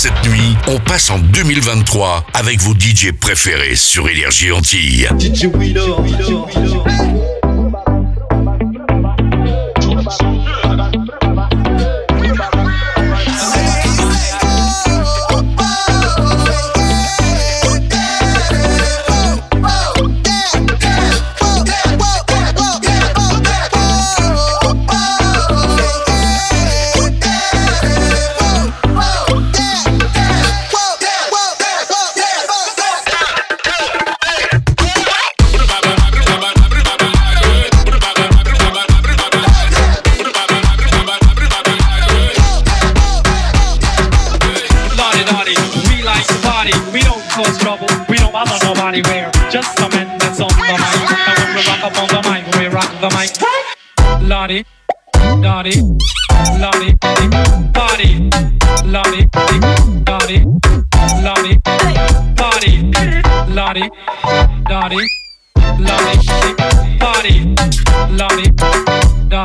cette nuit, on passe en 2023 avec vos DJ préférés sur Énergie Antilles. DJ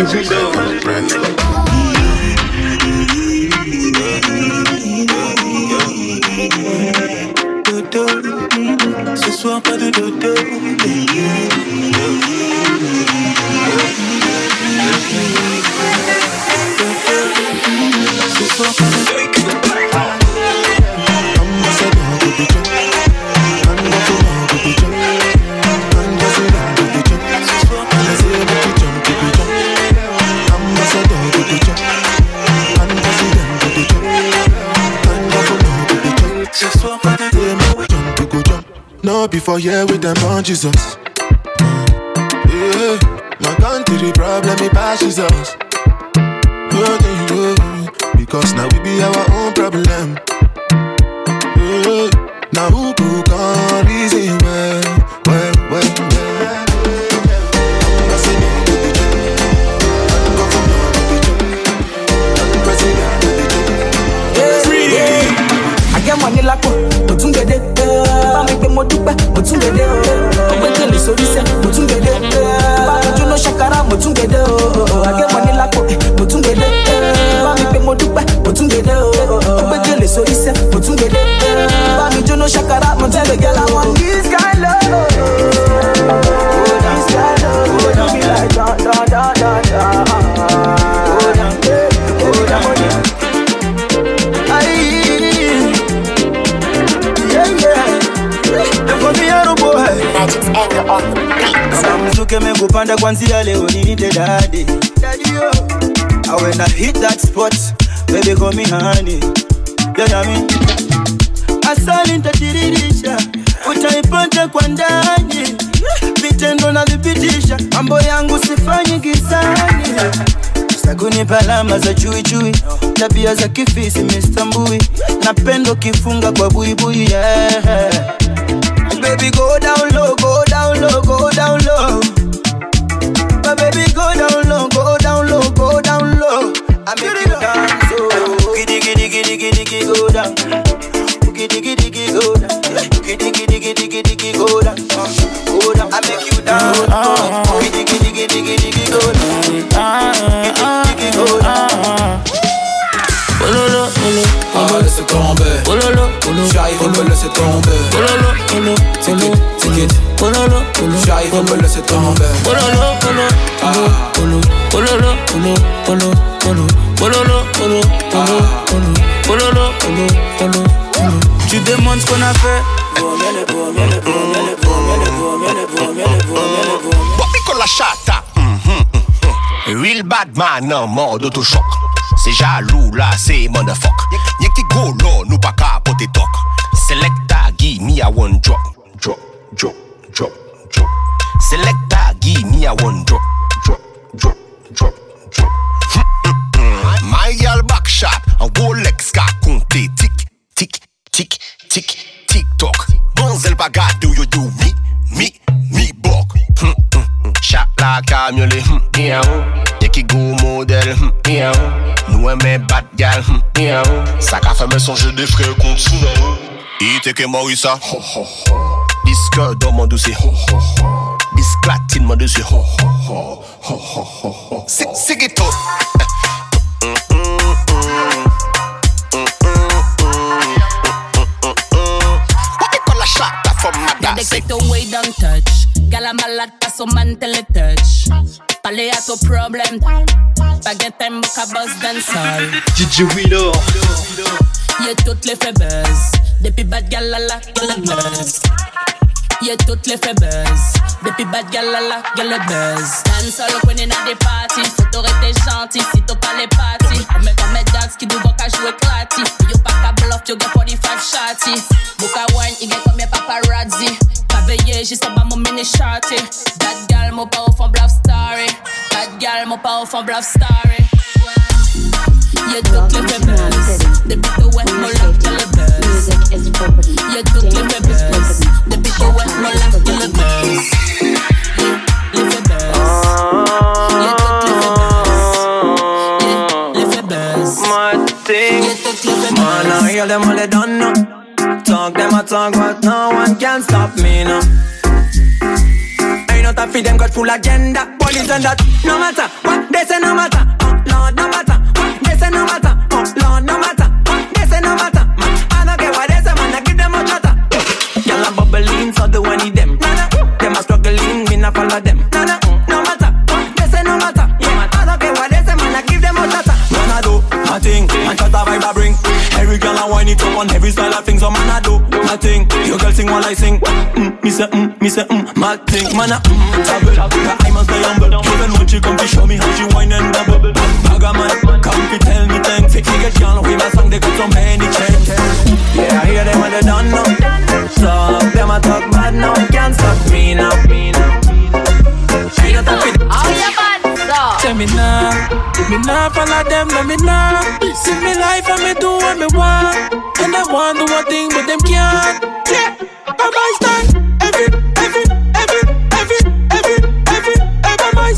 you reload. Them on Jesus. Yeah, my country problem, it passes us. Because now we be our own problem. Yeah, now who can reason well, mzuke mekupanda kwanzia leo niite dadi when I hit that spot, baby call me honey. You hear me? Asali nitadiririsha, utaipata kwa ndani. Vitendo navipitisha, mambo yangu sifanyi gizani. Sakunipa alama za chuichui, chui, tabia za kifisi mistambui, Mbui, napendo kifunga kwa buibui yeah. Baby go down low, go down low, go down low. Down. Ticket. ololo, olo, J'arrive, on me laisse tomber. Ah. polo, polo, polo, pololo, polo, polo, polo, pololo, polo, polo, polo. Tu demandes ce qu'on a fait. Papi la chata. Mhm. Real bad man en mode autochoc. C'est jaloux là, c'est motherfuck. Y'a qui go là, nous pas capoter toc. Selecta, give me a one drop. Drop, drop, drop, drop. Select that, give me a one drop, drop, drop, drop, drop. Hmm, hmm, hmm. My girl back shot, a Rolex ka compté. Tic, tic, tic, tic, tic toc. Bonzel baga, do you do me, me, me bok. Shot like a mule, yeah. Oh. Yeki go model, yeah. Oh. Nous aimons bad gal, yeah. Oh. Sa ka femme son des frères contre Sunao. Ite ke Morissa. Ho, ho, ho. Disque dans mon dossier. Disclatine mon dossier. C'est c'est ghetto. What you call a shot from my Yeah, they dad? get away don't touch. Gala malade pas son man tele touch. Parler à ton problème. Baguette un boca boss dancehall. DJ Wheeler. Y'a toutes les fait buzz. Depuis bad gal la la, y'a le buzz. Y'a toutes les fait buzz. Depuis bad gal la la, y'a le buzz. Dancehall when in a des parties. Faut t'aurais gentil si t'as pas les parties. On met comme dance qui doit qu'à jouer clati. Yo pas qu'à bluff, yo get 45 shotty. Boca wine, il get comme y'a paparazzi. Pas veillé, juste en bas mon mini shorty. Bad gal, mon pas au fond bluff story. Bad gal, mon pas au fond bluff story. Y'a toutes les fait buzz. Depuis que ouais, mon là, y'a le buzz. Y'a toutes les fait buzz. Depuis que ouais, mon là, y'a le buzz. Yeah, les fait buzz. Y'a toutes les fait buzz. Yeah, les fait buzz. My thing. Y'a toutes les fait Man, I hear them all they done now. Talk them a talk, but no one can stop me now. Ain't no time for them got full agenda. Police and that, no matter what they say, no matter. Oh Lord, no matter say, no matter. Oh no matter what they say, no. Man, I don't care what say, man, I give them a chatter. Y'all a bubbling, so do need them. Them a struggling, me not follow them. No matter they say, no. Yeah, I don't care what say, man, I give them a chatter. Man, I do my thing, and shut vibe I bring. Every girl I whine it up on every style of things, so man, I do my thing. Your girl sing while I sing. Mm, me say, mm, me say, mm, my thing. Man, I mm, tabble. Her I must stay humble. Even when she come to show me how she whine and bubble. Bugger man, nah follow them, no me nah. Live me life and me do what me want. And I want do one thing, but them can't. Yeah, by my stand, every, every, every, every, every, every, every my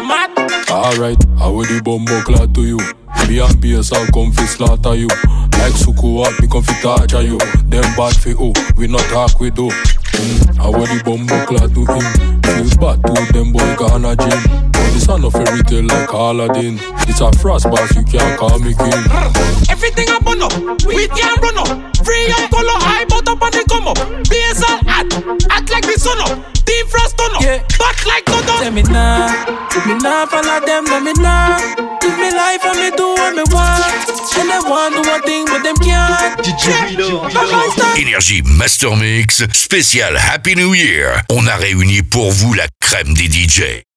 mad? Alright, I will the bumbo clad to you. Me and BS I'll come fi slaughter you. Like Suku up, me come fi torture you. Them bad fi oh, we not talk with do. Mm, I will the bumbo clad to him. Feel bad to them boy gonna gym. But this a no fairy tale like Aladdin. It's a frost boss, you can't call me king. Everything up on up, we can't run up. Free up color, high but up and they come up. Base all hot, act like the sun up. Team frost turn up, Yeah. back like no done. Say me nah, me nah follow them, no me nah. Live me life and me do what me want. And they want do one thing, but them can't. DJ Wheeler. By my stand. Énergie Master Mix, spécial Happy New Year. On a réuni pour vous la crème des DJ.